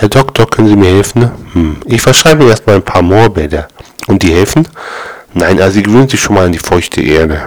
Herr Doktor, können Sie mir helfen? Ne? Hm, ich verschreibe erstmal ein paar Moorbäder. Und die helfen? Nein, also Sie gewöhnen sich schon mal an die feuchte Erde.